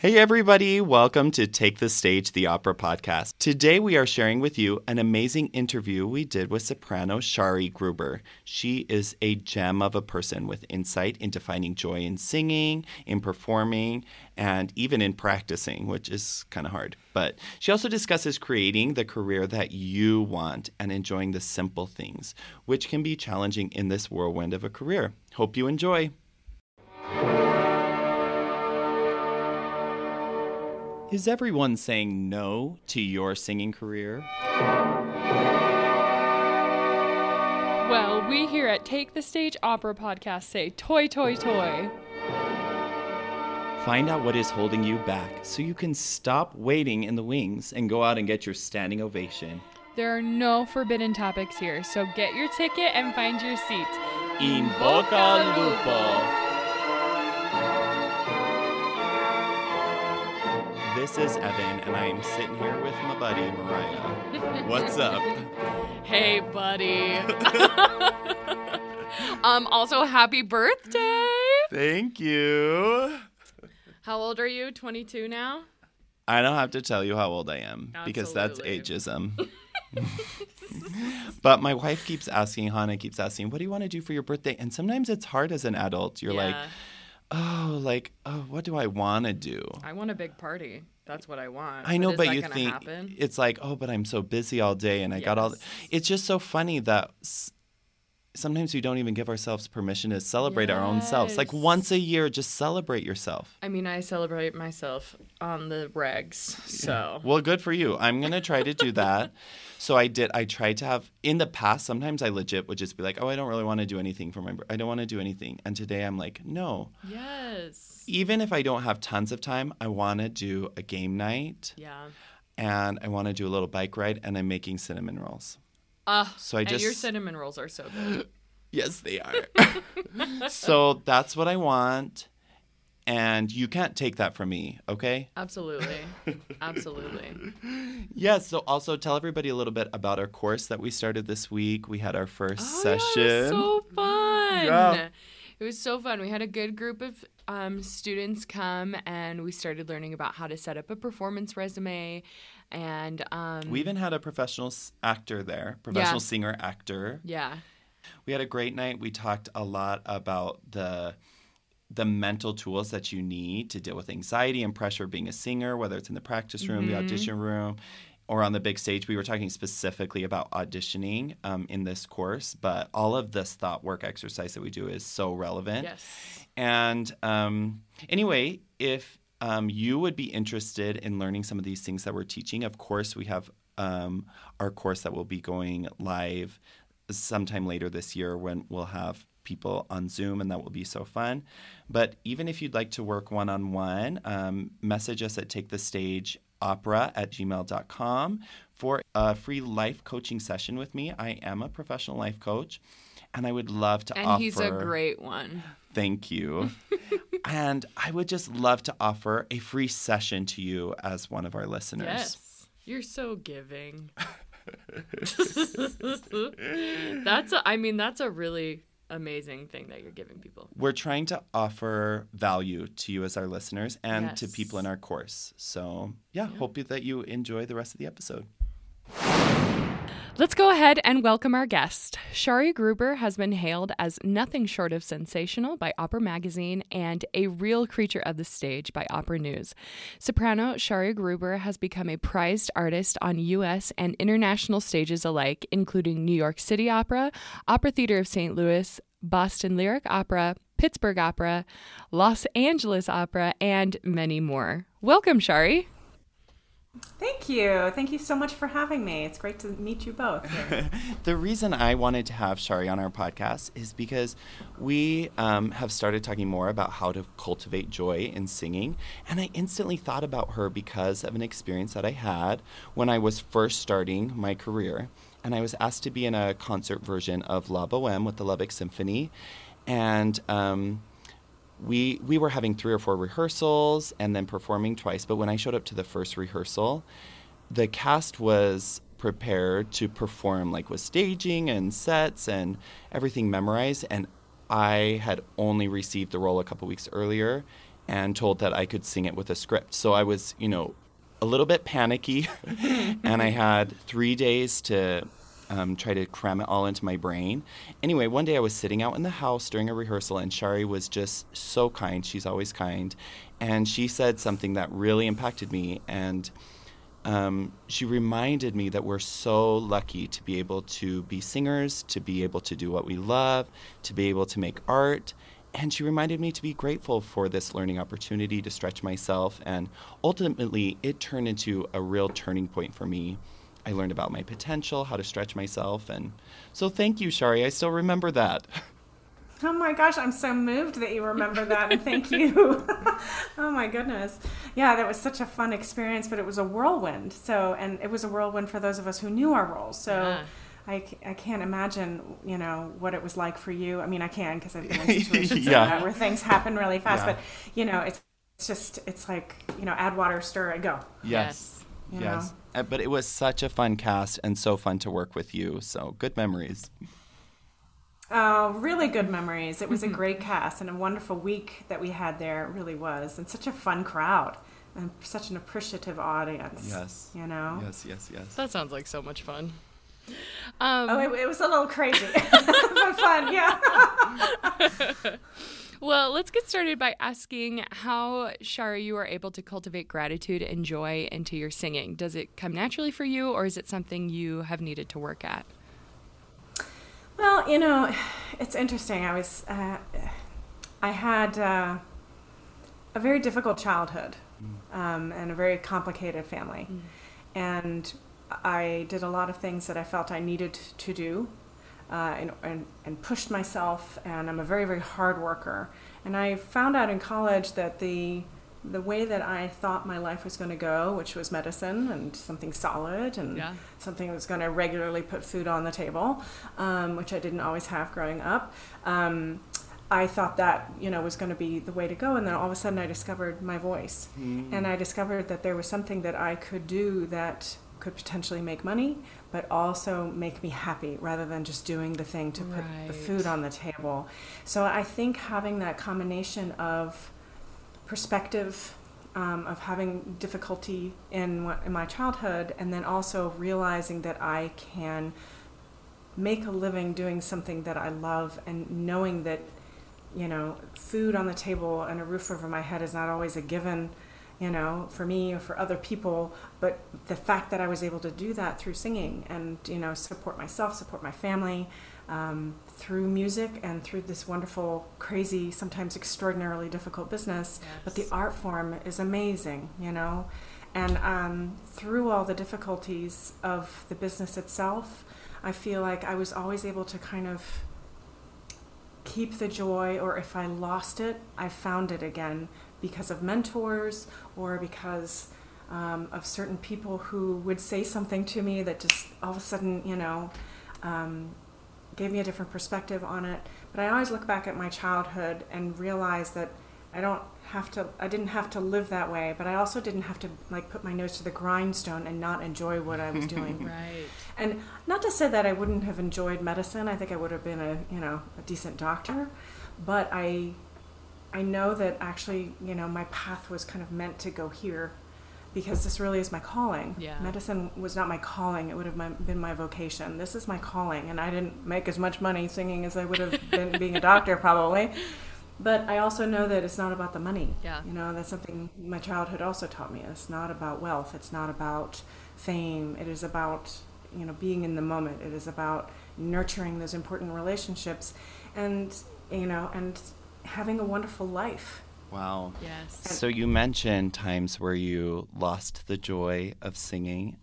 Hey, everybody, welcome to Take the Stage, the Opera podcast. Today, we are sharing with you an amazing interview we did with soprano Shari Gruber. She is a gem of a person with insight into finding joy in singing, in performing, and even in practicing, which is kind of hard. But she also discusses creating the career that you want and enjoying the simple things, which can be challenging in this whirlwind of a career. Hope you enjoy. Is everyone saying no to your singing career? Well, we here at Take the Stage Opera Podcast say toi, toi, toi. Find out what is holding you back so you can stop waiting in the wings and go out and get your standing ovation. There are no forbidden topics here, so get your ticket and find your seat. In Bocca al Lupo. This is Evan, and I am sitting here with my buddy Mariah. What's up? Hey, buddy. um, also, happy birthday. Thank you. How old are you? 22 now? I don't have to tell you how old I am because that's ageism. but my wife keeps asking, Hannah keeps asking, what do you want to do for your birthday? And sometimes it's hard as an adult. You're like, Yeah. Oh, like, oh, what do I want to do? I want a big party. That's what I want. I know, but that you think happen? it's like, oh, but I'm so busy all day and I got all. Yes. It's just so funny that s- sometimes we don't even give ourselves permission to celebrate our own selves. Like once a year, just celebrate yourself. I mean, I celebrate myself on the regs, so. Well, good for you. I'm gonna try to do that. so I did. I tried to have in the past. Sometimes I legit would just be like, oh, I don't really want to do anything for my. I don't want to do anything. And today I'm like, no. Yes. Even if I don't have tons of time, I want to do a game night Yeah. and I want to do a little bike ride. And I'm making cinnamon rolls. Uh, So I and your cinnamon rolls are so good. Yes, they are. so that's what I want. And you can't take that from me, okay? Absolutely. Absolutely. Yes. So also tell everybody a little bit about our course that we started this week. We had our first Oh, session. yeah, it was so fun. Yeah. It was so fun. We had a good group of um, students come and we started learning about how to set up a performance resume. And um, we even had a professional s- actor there, professional Yeah. singer actor. yeah. We had a great night. We talked a lot about the the mental tools that you need to deal with anxiety and pressure of being a singer, whether it's in the practice room, the Mm-hmm. audition room, or on the big stage. We were talking specifically about auditioning um, in this course, but all of this thought work exercise that we do is so relevant. Yes. And um, anyway, if um, you would be interested in learning some of these things that we're teaching, of course, we have um, our course that will be going live sometime later this year when we'll have people on Zoom, and that will be so fun. But even if you'd like to work one on one, message us at Take the Stage opera at gmail.com for a free life coaching session with me. I am a professional life coach. And I would love to And offer. he's a great one. Thank you. and I would just love to offer a free session to you as one of our listeners. Yes. You're so giving. that's a, I mean, that's a really amazing thing that you're giving people. We're trying to offer value to you as our listeners and to people in our course. So, yeah, hope that you enjoy the rest of the episode. Let's go ahead and welcome our guest. Shari Gruber has been hailed as nothing short of sensational by Opera Magazine and a real creature of the stage by Opera News. Soprano Shari Gruber has become a prized artist on U.S. and international stages alike, including New York City Opera, Opera Theater of St. Louis, Boston Lyric Opera, Pittsburgh Opera, Los Angeles Opera, and many more. Welcome, Shari. Thank you. Thank you so much for having me. It's great to meet you both. The reason I wanted to have Shari on our podcast is because we um, have started talking more about how to cultivate joy in singing. And I instantly thought about her because of an experience that I had when I was first starting my career. And I was asked to be in a concert version of La Boheme with the Lubbock Symphony. And um, we we were having three or four rehearsals and then performing twice. But when I showed up to the first rehearsal, the cast was prepared to perform like with staging and sets and everything memorized and I had only received the role a couple weeks earlier and told that I could sing it with a script. So I was, you know, a little bit panicky, and I had three days to um, try to cram it all into my brain. Anyway, one day I was sitting out in the house during a rehearsal, and Shari was just so kind. She's always kind. And she said something that really impacted me. And um, she reminded me that we're so lucky to be able to be singers, to be able to do what we love, to be able to make art. And she reminded me to be grateful for this learning opportunity to stretch myself. And ultimately, it turned into a real turning point for me. I learned about my potential, how to stretch myself. And so, thank you, Shari. I still remember that. Oh my gosh, I'm so moved that you remember that, and thank you. oh my goodness, yeah, that was such a fun experience, but it was a whirlwind. So, and it was a whirlwind for those of us who knew our roles. So. Yeah. I, I can't imagine, you know, what it was like for you. I mean, I can because I've been in situations yeah. like where things happen really fast. Yeah. But you know, it's it's just it's like you know, add water, stir, and go. Yes. You yes. Know? Uh, but it was such a fun cast and so fun to work with you. So good memories. Oh, really good memories. It was a mm-hmm. great cast and a wonderful week that we had there. It really was. And such a fun crowd and such an appreciative audience. Yes. You know? Yes, yes, yes. That sounds like so much fun. Um, oh, it, it, was a little crazy, but fun, yeah. well, let's get started by asking how, Shara, you are able to cultivate gratitude and joy into your singing. Does it come naturally for you, or is it something you have needed to work at? Well, you know, it's interesting. I was, uh, I had uh, a very difficult childhood mm. um, and a very complicated family. Mm. And I did a lot of things that I felt I needed to do uh, and, and, and, pushed myself. And I'm a very, very hard worker. And I found out in college that the the way that I thought my life was going to go, which was medicine and something solid and yeah. something that was going to regularly put food on the table, um, which I didn't always have growing up. Um, I thought that you know was going to be the way to go, and then all of a sudden I discovered my voice, mm. and I discovered that there was something that I could do that could potentially make money, but also make me happy rather than just doing the thing to put the food on the table. So I think having that combination of perspective um, of having difficulty in, in my childhood, and then also realizing that I can make a living doing something that I love, and knowing that you know food on the table and a roof over my head is not always a given you know, for me or for other people. But the fact that I was able to do that through singing and, you know, support myself, support my family, um, through music and through this wonderful, crazy, sometimes extraordinarily difficult business. Yes. But the art form is amazing, you know. And um, through all the difficulties of the business itself, I feel like I was always able to kind of keep the joy, or if I lost it, I found it again because of mentors or because um, of certain people who would say something to me that just all of a sudden, you know, um, gave me a different perspective on it. But I always look back at my childhood and realize that I don't have to I didn't have to live that way, but I also didn't have to like put my nose to the grindstone and not enjoy what I was doing. right. And not to say that I wouldn't have enjoyed medicine. I think I would have been a, you know, a decent doctor, but I I know that actually, you know, my path was kind of meant to go here because this really is my calling. Yeah. Medicine was not my calling, it would have been my vocation. This is my calling, and I didn't make as much money singing as I would have been being a doctor, probably. But I also know that it's not about the money. Yeah. You know, that's something my childhood also taught me. It's not about wealth, it's not about fame, it is about, you know, being in the moment. It is about nurturing those important relationships and, you know, and having a wonderful life Wow. Yes. So you mentioned times where you lost the joy of singing.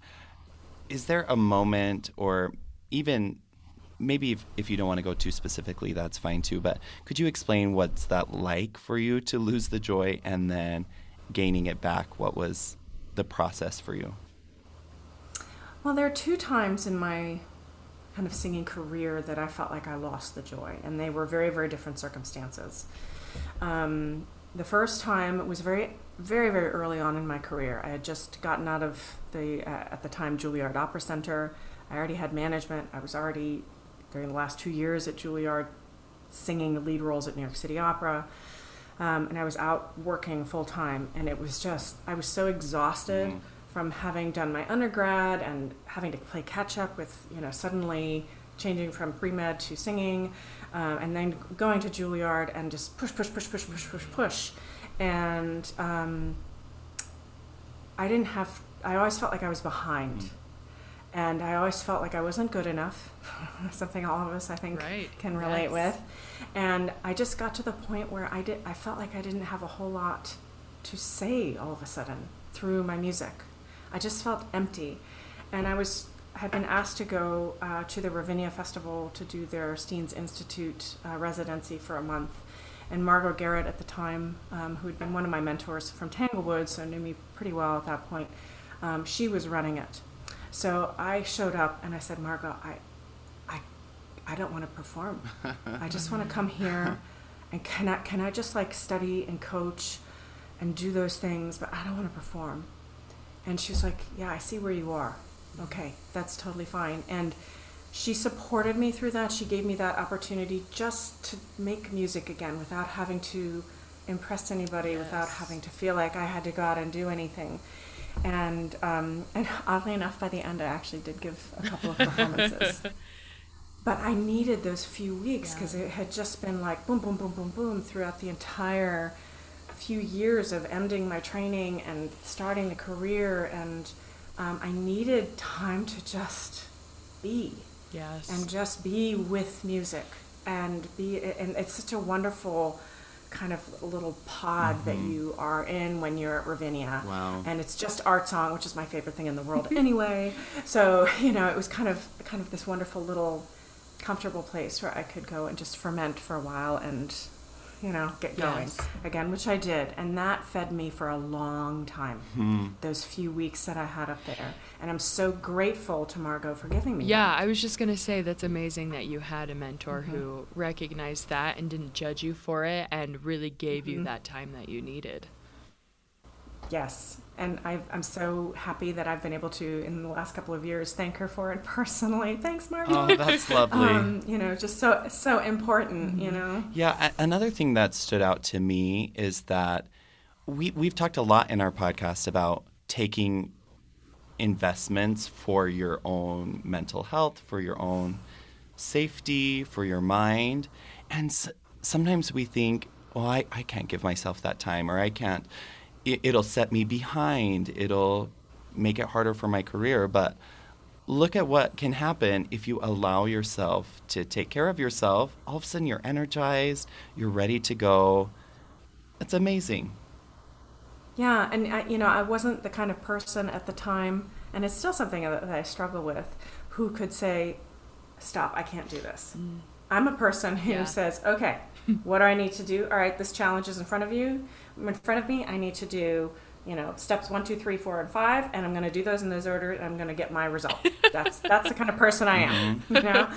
Is there a moment, or even maybe if, if you don't want to go too specifically, that's fine too, but could you explain what's that like for you to lose the joy and then gaining it back? What was the process for you? Well, there are two times in my kind of singing career that I felt like I lost the joy, and they were very, very different circumstances. Um, the first time was very, very, very early on in my career. I had just gotten out of the, uh, at the time, Juilliard Opera Center. I already had management. I was already, during the last two years at Juilliard, singing lead roles at New York City Opera. Um, and I was out working full time, and it was just, I was so exhausted Mm. from having done my undergrad and having to play catch up with, you know, suddenly changing from pre med to singing, um, and then going to Juilliard and just push, push, push, push, push, push, push. And um, I didn't have, I always felt like I was behind. Mm. And I always felt like I wasn't good enough, something all of us, I think, Right. can relate Yes. with. And I just got to the point where I did I felt like I didn't have a whole lot to say all of a sudden through my music. I just felt empty. And I was had been asked to go uh, to the Ravinia Festival to do their Steans Institute uh, residency for a month. And Margo Garrett at the time, um, who had been one of my mentors from Tanglewood, so knew me pretty well at that point, um, she was running it. So I showed up and I said, Margo, I, I, I don't want to perform. I just want to come here and can I, can I just like study and coach and do those things, but I don't want to perform. And she was like, Yeah, I see where you are. Okay, that's totally fine. And she supported me through that. She gave me that opportunity just to make music again without having to impress anybody, without having to feel like I had to go out and do anything. And um, and oddly enough, by the end, I actually did give a couple of performances. but I needed those few weeks because Yeah. it had just been like boom, boom, boom, boom, boom throughout the entire few years of ending my training and starting the career. And um, I needed time to just be Yes. and just be with music and be and it's such a wonderful kind of little pod that mm-hmm. you are in when you're at Ravinia. Wow. And it's just art song, which is my favorite thing in the world anyway. So, you know, it was kind of kind of this wonderful little comfortable place where I could go and just ferment for a while and you know, get going Yes. again, which I did. And that fed me for a long time, Hmm. those few weeks that I had up there. And I'm so grateful to Margo for giving me that. Yeah, I was just going to say that's amazing that you had a mentor Mm-hmm. who recognized that and didn't judge you for it and really gave you Mhm. that time that you needed. Yes, and i I'm so happy that I've been able to, in the last couple of years, thank her for it personally. Thanks, Margo. Oh, that's lovely. Um, you know, just so so important. You know. Yeah, a- another thing that stood out to me is that we we've talked a lot in our podcast about taking investments for your own mental health, for your own safety, for your mind, and s- sometimes we think, "Well, I, I can't give myself that time, or I can't. It, it'll set me behind. It'll make it harder for my career." But look at what can happen if you allow yourself to take care of yourself. All of a sudden, you're energized, you're ready to go. It's amazing. Yeah, and I, you know, I wasn't the kind of person at the time, and it's still something that, that I struggle with, who could say, "Stop! I can't do this." Mm. I'm a person who Yeah. says, "Okay, what do I need to do? All right, this challenge is in front of you, in front of me. I need to do." You know, steps one, two, three, four, and five, and I'm going to do those in those order, and I'm going to get my result. That's that's the kind of person I am. You know,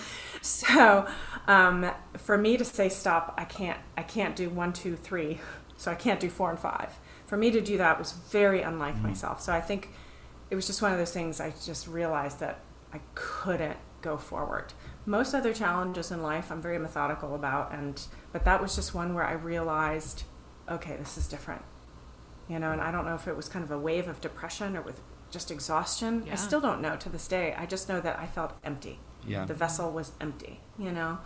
so um, for me to say stop, I can't I can't do one, two, three, so I can't do four and five. For me to do that was very unlike myself. So I think it was just one of those things I just realized that I couldn't go forward. Most other challenges in life I'm very methodical about and but that was just one where I realized okay, this is different. You know, and I don't know if it was kind of a wave of depression or with just exhaustion. Yeah. I still don't know to this day. I just know that I felt empty. Yeah. The vessel was empty, you know.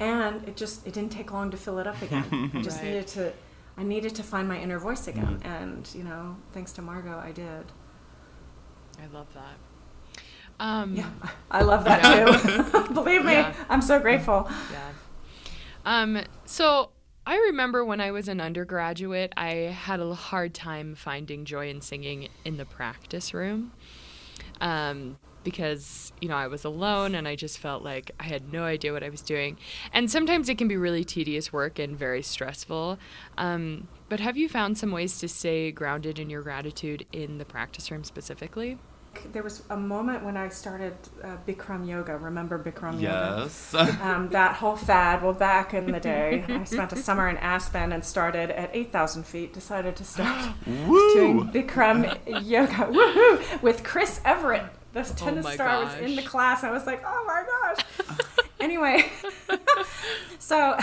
And it just it didn't take long to fill it up again. I just Right. needed to I needed to find my inner voice again. And, you know, thanks to Margo I did. I love that. Um, Yeah, I love that too. Believe me, Yeah. I'm so grateful. Yeah. Um, so I remember when I was an undergraduate, I had a hard time finding joy in singing in the practice room. Um, because, you know, I was alone and I just felt like I had no idea what I was doing. And sometimes it can be really tedious work and very stressful. Um, but have you found some ways to stay grounded in your gratitude in the practice room specifically? There was a moment when I started uh, Bikram yoga. Remember Bikram yoga? Yes. Um, that whole fad. Well, back in the day, I spent a summer in Aspen and started at 8,000 feet. Decided to start doing Bikram yoga. Woohoo! With Chris Evert, the tennis Oh my star, was in the class. class. I was like, oh my gosh. anyway, so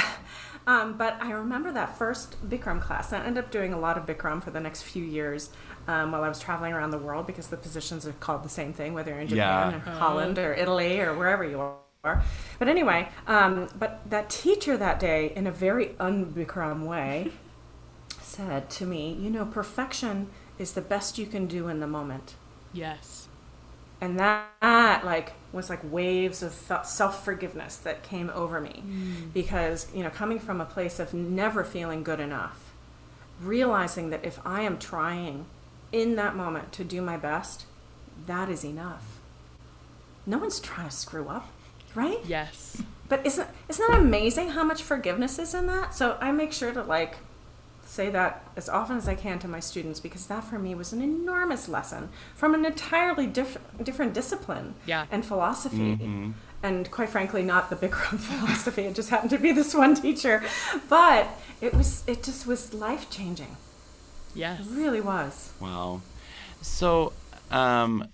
Um, but I remember that first Bikram class. I ended up doing a lot of Bikram for the next few years um, while I was traveling around the world because the positions are called the same thing, whether you're in Japan Yeah. or Holland or Italy or wherever you are. But anyway, um, but that teacher that day, in a very un-Bikram way, said to me, "You know, perfection is the best you can do in the moment." Yes. and that, that, like was like waves of self forgiveness that came over me because you know coming from a place of never feeling good enough realizing that if i am trying in that moment to do my best that is enough no one's trying to screw up right Yes. but isn't isn't that amazing how much forgiveness is in that so i make sure to like say that as often as I can to my students because that for me was an enormous lesson from an entirely diff- different discipline Yeah. and philosophy. Mm-hmm. And quite frankly, not the Bikram philosophy. It just happened to be this one teacher, but it was it just was life changing. Yes. It really was. Wow. So, um,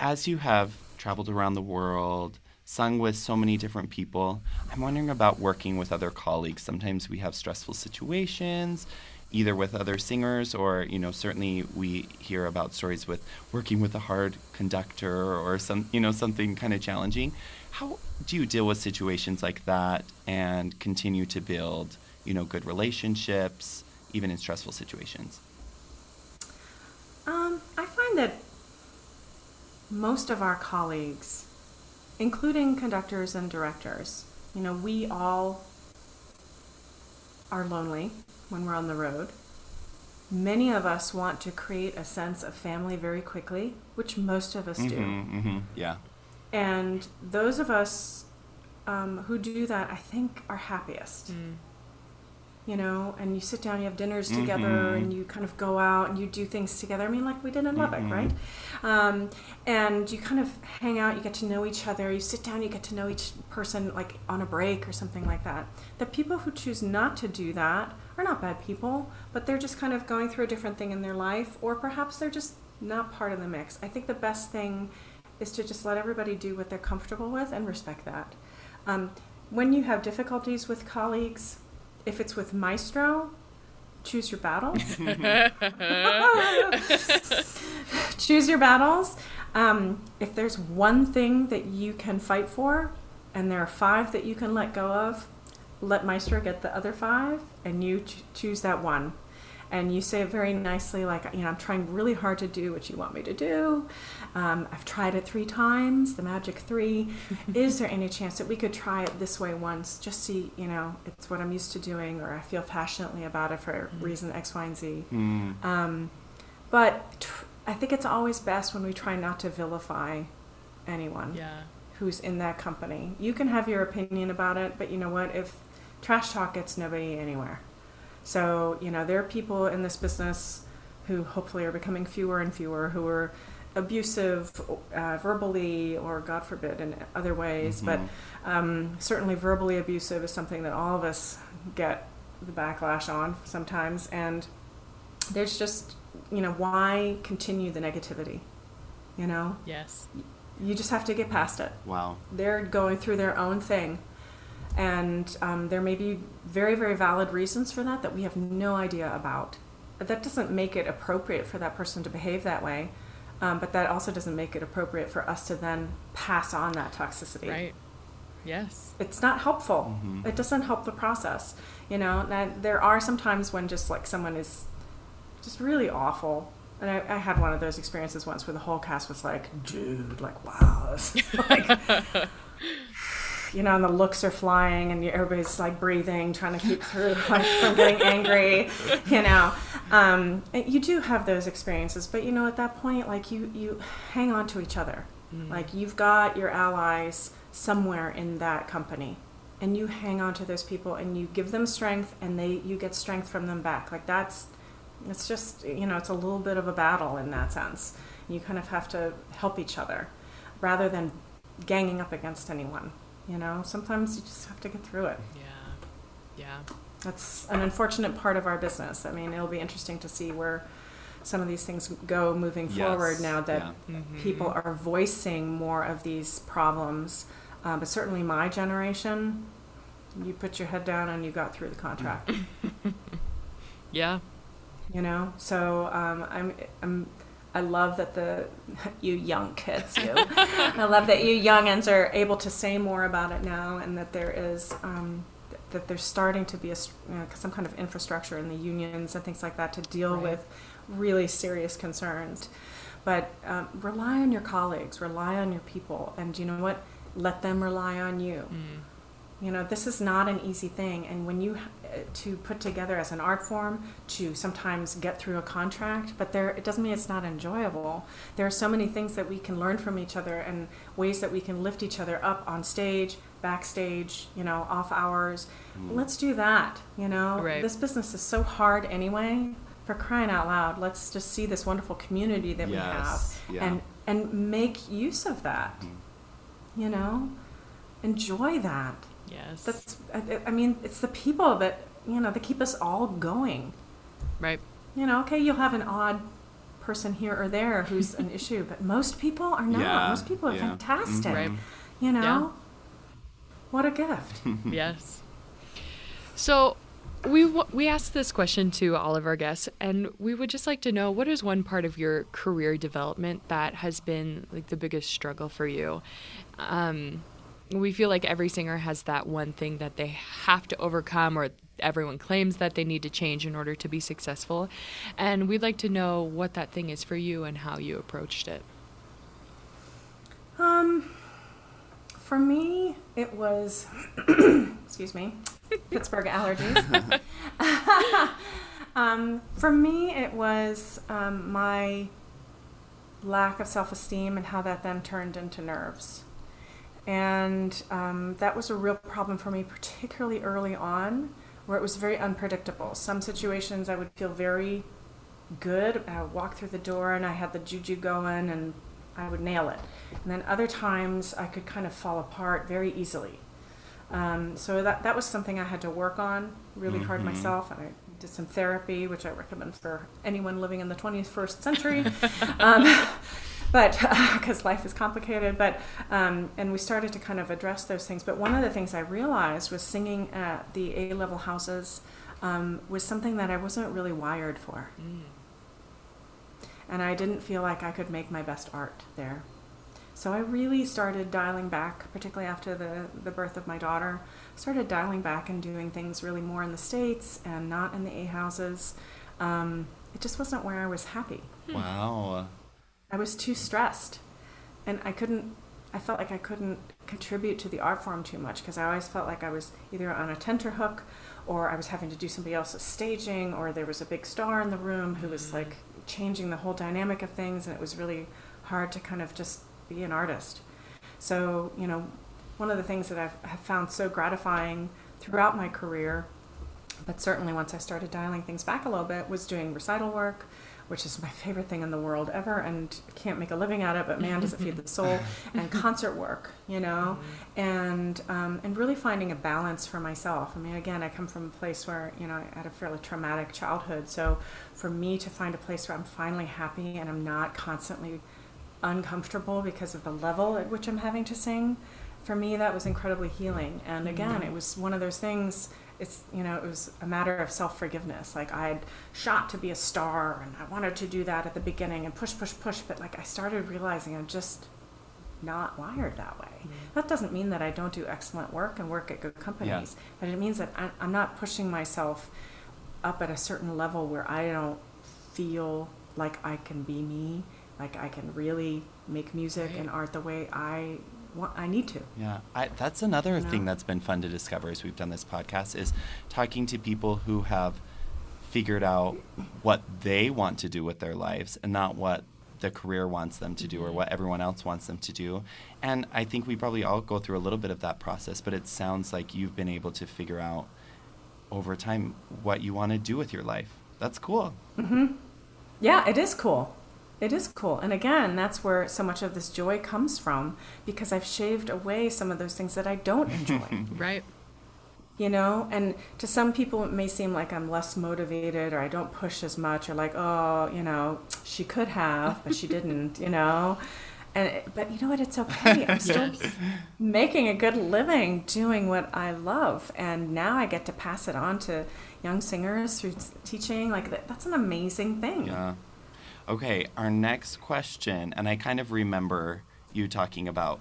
as you have traveled around the world, sung with so many different people, I'm wondering about working with other colleagues. Sometimes we have stressful situations, either with other singers or, you know, certainly we hear about stories with working with a hard conductor or some, you know, something kind of challenging. How do you deal with situations like that and continue to build, you know, good relationships, even in stressful situations? I find that most of our colleagues, including conductors and directors, you know, we all are lonely when we're on the road. Many of us want to create a sense of family very quickly, which most of us do. Mm-hmm, mm-hmm, yeah. And those of us um, who do that, I think, are happiest. You know, and you sit down, you have dinners together, Mhm. and you kind of go out and you do things together. I mean, like we did in Lubbock, Mhm. right? Um, and you kind of hang out, you get to know each other, you sit down, you get to know each person, like on a break or something like that. The people who choose not to do that are not bad people, but they're just kind of going through a different thing in their life, or perhaps they're just not part of the mix. I think the best thing is to just let everybody do what they're comfortable with and respect that. Um, when you have difficulties with colleagues, if it's with Maestro, choose your battles. choose your battles. Um, if there's one thing that you can fight for, and there are five that you can let go of, let Maestro get the other five, and you ch- choose that one. And you say it very nicely, like, you know, I'm trying really hard to do what you want me to do. Um, I've tried it three times, the magic three. Is there any chance that we could try it this way once, just see, you know, it's what I'm used to doing, or I feel passionately about it for reason X, Y, and Z. Mm. Um, but tr- I think it's always best when we try not to vilify anyone Yeah. who's in that company. You can have your opinion about it, but you know what? If trash talk gets nobody anywhere. So, you know, there are people in this business who hopefully are becoming fewer and fewer who are abusive uh, verbally or, God forbid, in other ways. But um, certainly, verbally abusive is something that all of us get the backlash on sometimes. And there's just, you know, why continue the negativity? You know, Yes. you just have to get past it Wow. they're going through their own thing and um, there may be very very valid reasons for that that we have no idea about that doesn't make it appropriate for that person to behave that way um, but that also doesn't make it appropriate for us to then pass on that toxicity Right. Yes. it's not helpful Mhm. it doesn't help the process you know now, there are some times when just like someone is just really awful and I, I had one of those experiences once where the whole cast was like dude like wow like you know and the looks are flying and everybody's like breathing trying to keep through like from getting angry you know. Um, you do have those experiences but you know at that point like you you hang on to each other. Like you've got your allies somewhere in that company and you hang on to those people and you give them strength and they you get strength from them back. Like that's it's just you know it's a little bit of a battle in that sense. You kind of have to help each other rather than ganging up against anyone you know sometimes you just have to get through it Yeah. Yeah. that's an unfortunate part of our business i mean it'll be interesting to see where some of these things go moving Yes, forward now that yeah. Mhm. people are voicing more of these problems. Uh, but certainly, my generation, you put your head down and you got through the contract. yeah. You know, so um, I'm I'm I love that the you young kids you. I love that you youngins are able to say more about it now, and that there is um, that there's starting to be a you know, some kind of infrastructure in the unions and things like that to deal Right. with really serious concerns. But um, rely on your colleagues, rely on your people, and you know what? Let them rely on you. Mm. You know, this is not an easy thing, and when you uh, to put together as an art form to sometimes get through a contract, but there it doesn't mean it's not enjoyable. There are so many things that we can learn from each other and ways that we can lift each other up on stage, backstage, you know, off hours. Let's do that. You know, Right. this business is so hard anyway. For crying out loud, let's just see this wonderful community that we have yeah. and and make use of that. You know, enjoy that. Yes. That's, I, I mean, it's the people that, you know, that keep us all going. right. You know, okay, you'll have an odd person here or there who's an issue, but most people are not. Yeah, most people are yeah. fantastic. Right. You know? Yeah. What a gift. yes. So we w- we asked this question to all of our guests, and we would just like to know what is one part of your career development that has been like the biggest struggle for you. Um, we feel like every singer has that one thing that they have to overcome, or everyone claims that they need to change in order to be successful, and we'd like to know what that thing is for you and how you approached it. Um, for me, it was, excuse me, Pittsburgh allergies. um, for me, it was um, my lack of self esteem and how that then turned into nerves. And um, that was a real problem for me, particularly early on, where it was very unpredictable. Some situations I would feel very good. I would walk through the door and I had the juju going and I would nail it. And then other times I could kind of fall apart very easily. Um, so that, that was something I had to work on really hard Mhm. myself. And I did some therapy, which I recommend for anyone living in the 21st century. um, but because life is complicated, but um, and we started to kind of address those things. But one of the things I realized was singing at the A level houses um, was something that I wasn't really wired for and I didn't feel like I could make my best art there. So I really started dialing back, particularly after the, the birth of my daughter. Started dialing back and doing things really more in the States and not in the A houses. Um, it just wasn't where I was happy. Wow. I was too stressed. And I couldn't, I felt like I couldn't contribute to the art form too much because I always felt like I was either on a tenterhook or I was having to do somebody else's staging or there was a big star in the room who was mm-hmm. like changing the whole dynamic of things and it was really hard to kind of just be an artist. So, you know, one of the things that I've have found so gratifying throughout my career, but certainly once I started dialing things back a little bit, was doing recital work, which is my favorite thing in the world ever, and can't make a living at it, but man, does it feed the soul, and concert work, you know, and um, and really finding a balance for myself. I mean, again, I come from a place where you know I had a fairly traumatic childhood, so for me to find a place where I'm finally happy and I'm not constantly uncomfortable because of the level at which I'm having to sing, for me that was incredibly healing. And again, it was one of those things. It's you know it was a matter of self forgiveness. Like I had shot to be a star, and I wanted to do that at the beginning and push, push, push. But like I started realizing I'm just not wired that way. Mm-hmm. That doesn't mean that I don't do excellent work and work at good companies, but it means that I'm not pushing myself up at a certain level where I don't feel like I can be me, like I can really make music and art the way I want, I need to. Yeah, I, that's another No. thing that's been fun to discover as we've done this podcast is talking to people who have figured out what they want to do with their lives and not what the career wants them to do or mm-hmm. what everyone else wants them to do. And I think we probably all go through a little bit of that process, but it sounds like you've been able to figure out over time what you want to do with your life. That's cool. Mm-hmm. Yeah, it is cool. It is cool. And again, that's where so much of this joy comes from because I've shaved away some of those things that I don't enjoy. Right. you know and to some people it may seem like i'm less motivated or i don't push as much or like oh you know she could have but she didn't you know and but you know what? It's okay. I'm still making a good living doing what I love, and now I get to pass it on to young singers through teaching. Like that, that's an amazing thing. Yeah. Okay, our next question, and I kind of remember you talking about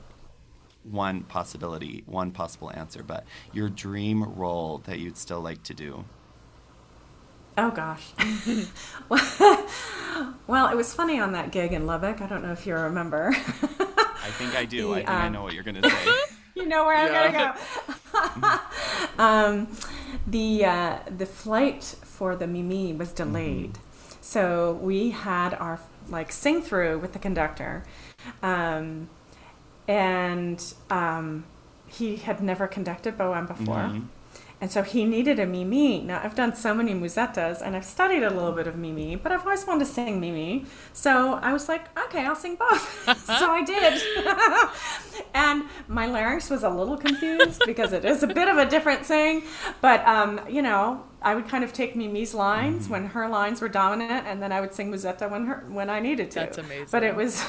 one possibility, one possible answer, but your dream role that you'd still like to do. Oh gosh. well, it was funny on that gig in Lubbock. I don't know if you remember. I think I do. The, I think um, I know what you're going to say. you know where I'm going to go. um, the uh, the flight for the Mimi was delayed, mm-hmm. So we had our like sing through with the conductor, um, and um, he had never conducted Boheme before. Mm-hmm. And so he needed a Mimi. Now, I've done so many musettas and I've studied a little bit of Mimi, but I've always wanted to sing Mimi. So I was like, okay, I'll sing both. so I did. and my larynx was a little confused because it is a bit of a different thing. But, um, you know, I would kind of take Mimi's lines mm-hmm. when her lines were dominant, and then I would sing Musetta when her when I needed to. That's amazing. But it was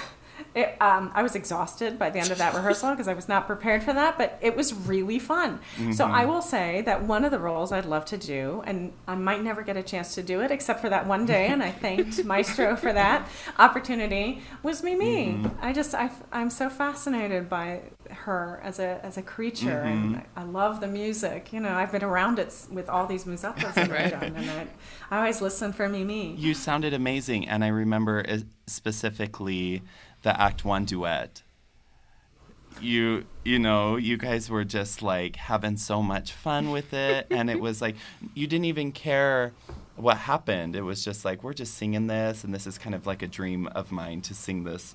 it, um, I was exhausted by the end of that rehearsal because I was not prepared for that, but it was really fun. Mm-hmm. So I will say that one of the roles I'd love to do, and I might never get a chance to do it except for that one day, and I thanked Maestro for that opportunity, was Mimi. Mm-hmm. I just, I, I'm so fascinated by her as a as a creature, mm-hmm. and I love the music. You know, I've been around it with all these musettas I've right. done, and I, I always listen for Mimi. You sounded amazing, and I remember specifically the Act One duet. You you know you guys were just like having so much fun with it, and it was like you didn't even care what happened. It was just like we're just singing this, and this is kind of like a dream of mine to sing this.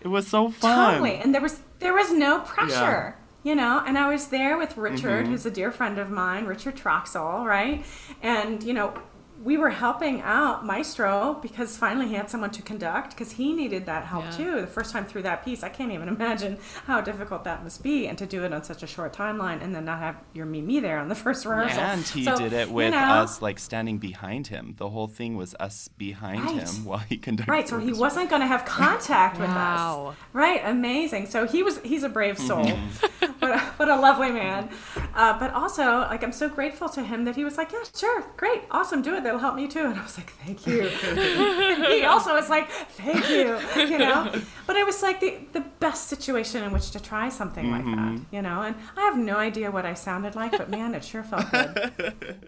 It was so fun. Totally, and there was there was no pressure. Yeah you know and i was there with richard mm-hmm. who's a dear friend of mine richard troxell right and you know we were helping out Maestro because finally he had someone to conduct because he needed that help yeah. too. The first time through that piece, I can't even imagine how difficult that must be, and to do it on such a short timeline and then not have your Mimi there on the first rehearsal. And he so, did it with you know, us like standing behind him. The whole thing was us behind right. him while he conducted. Right, so he wasn't going to have contact with wow. us. Right, amazing. So he was he's a brave soul. Mm-hmm. what, a, what a lovely man. Uh, but also, like I'm so grateful to him that he was like, yeah, sure, great, awesome, do it that'll help me too. And I was like, thank you. he also was like, thank you, you know. But it was like the, the best situation in which to try something mm-hmm. like that, you know. And I have no idea what I sounded like, but man, it sure felt good.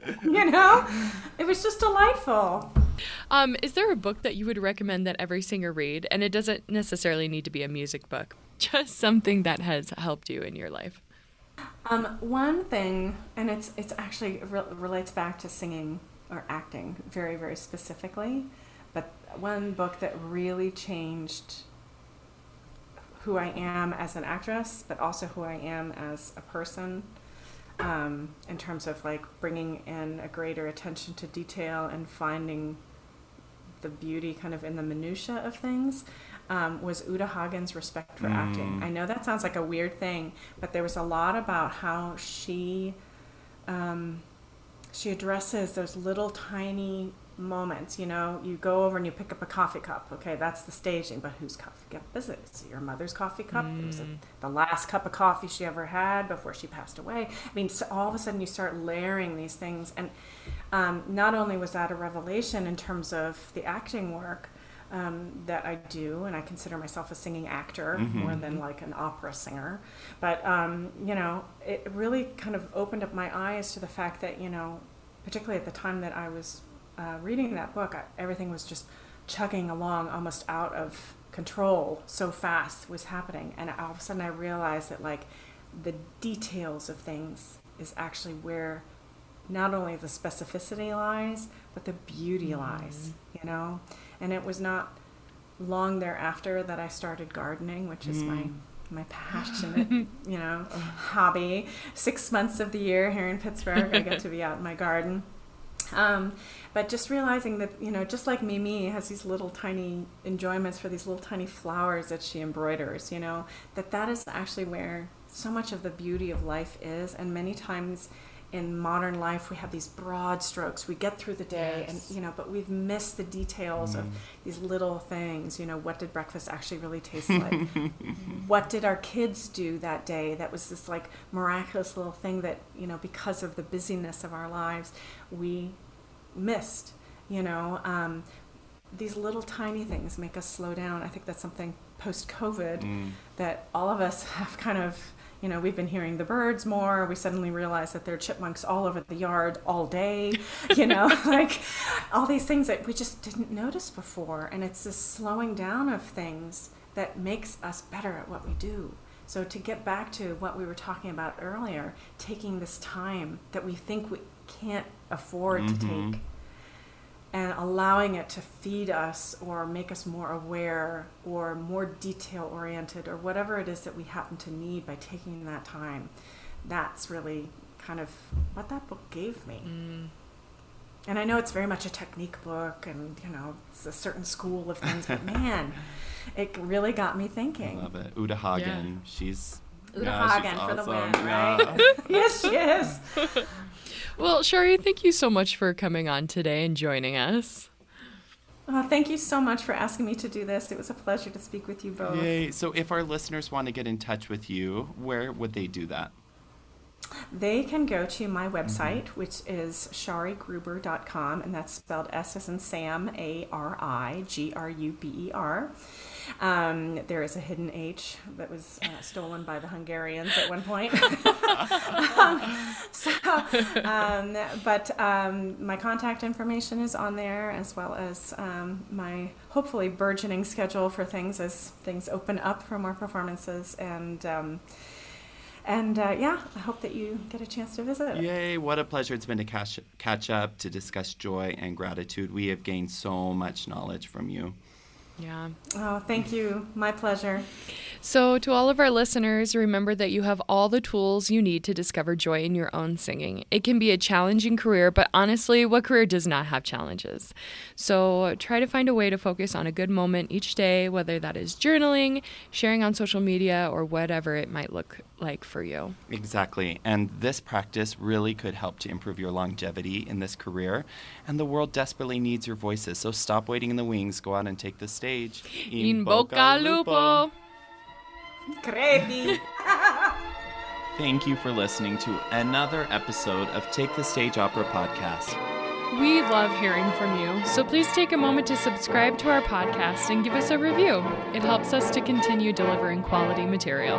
you know, it was just delightful. Um, is there a book that you would recommend that every singer read? And it doesn't necessarily need to be a music book, just something that has helped you in your life. Um, one thing, and it's it's actually re- relates back to singing or acting very, very specifically. But one book that really changed who I am as an actress, but also who I am as a person, um, in terms of like bringing in a greater attention to detail and finding the beauty kind of in the minutia of things. Um, was Uta Hagen's Respect for mm. Acting. I know that sounds like a weird thing, but there was a lot about how she um, she addresses those little tiny moments. You know, you go over and you pick up a coffee cup. Okay, that's the staging, but whose coffee cup is it? Is it your mother's coffee cup? Mm. Was it the last cup of coffee she ever had before she passed away? I mean, so all of a sudden you start layering these things, and um, not only was that a revelation in terms of the acting work. Um, that I do, and I consider myself a singing actor mm-hmm. more than like an opera singer. But um, you know, it really kind of opened up my eyes to the fact that you know, particularly at the time that I was uh, reading that book, I, everything was just chugging along, almost out of control. So fast was happening, and all of a sudden I realized that like the details of things is actually where not only the specificity lies, but the beauty mm-hmm. lies. You know, and it was not long thereafter that I started gardening, which is mm. my my passionate, you know, hobby. Six months of the year here in Pittsburgh, I get to be out in my garden. Um, but just realizing that, you know, just like Mimi has these little tiny enjoyments for these little tiny flowers that she embroiders, you know, that that is actually where so much of the beauty of life is. And many times in modern life we have these broad strokes. We get through the day Yes. and you know but we've missed the details of these little things. You know what did breakfast actually really taste like? What did our kids do that day that was this like miraculous little thing that you know because of the busyness of our lives we missed you know? Um, these little tiny things make us slow down. I think that's something post covid Mm. that all of us have kind of you know we've been hearing the birds more. We suddenly realize that there are chipmunks all over the yard all day you know like all these things that we just didn't notice before. And it's this slowing down of things that makes us better at what we do. So to get back to what we were talking about earlier taking this time that we think we can't afford to Mhm. take and allowing it to feed us or make us more aware or more detail oriented or whatever it is that we happen to need by taking that time that's really kind of what that book gave me mm. and i know it's very much a technique book and you know it's a certain school of things but man it really got me I thinking love it. Uta Hagen. She's Uta yeah, she's Hagen for the awesome. win, Yeah. right? yes she is Well, Sari, thank you so much for coming on today and joining us. well, thank you so much for asking me to do this it was a pleasure to speak with you both Yay. So if our listeners want to get in touch with you, where would they do that? They can go to my website, which is sarigruber.com, and that's spelled S as in Sam, A R I G R U B E R. Um, there is a hidden H that was uh, stolen by the Hungarians at one point. um, so, um, but um, my contact information is on there, as well as um, my hopefully burgeoning schedule for things as things open up for more performances. And um, and uh, yeah, I hope that you get a chance to visit. Yay, what a pleasure it's been to catch, catch up, to discuss joy and gratitude. We have gained so much knowledge from you. Yeah. Oh, thank you. My pleasure. So, to all of our listeners, remember that you have all the tools you need to discover joy in your own singing. It can be a challenging career, but honestly, what career does not have challenges? So, try to find a way to focus on a good moment each day, whether that is journaling, sharing on social media, or whatever it might look like for you. Exactly. And this practice really could help to improve your longevity in this career. And the world desperately needs your voices. So stop waiting in the wings. Go out and take the stage. In Boca Lupo! Credi. Thank you for listening to another episode of Take the Stage Opera podcast. We love hearing from you, so please take a moment to subscribe to our podcast and give us a review. It helps us to continue delivering quality material.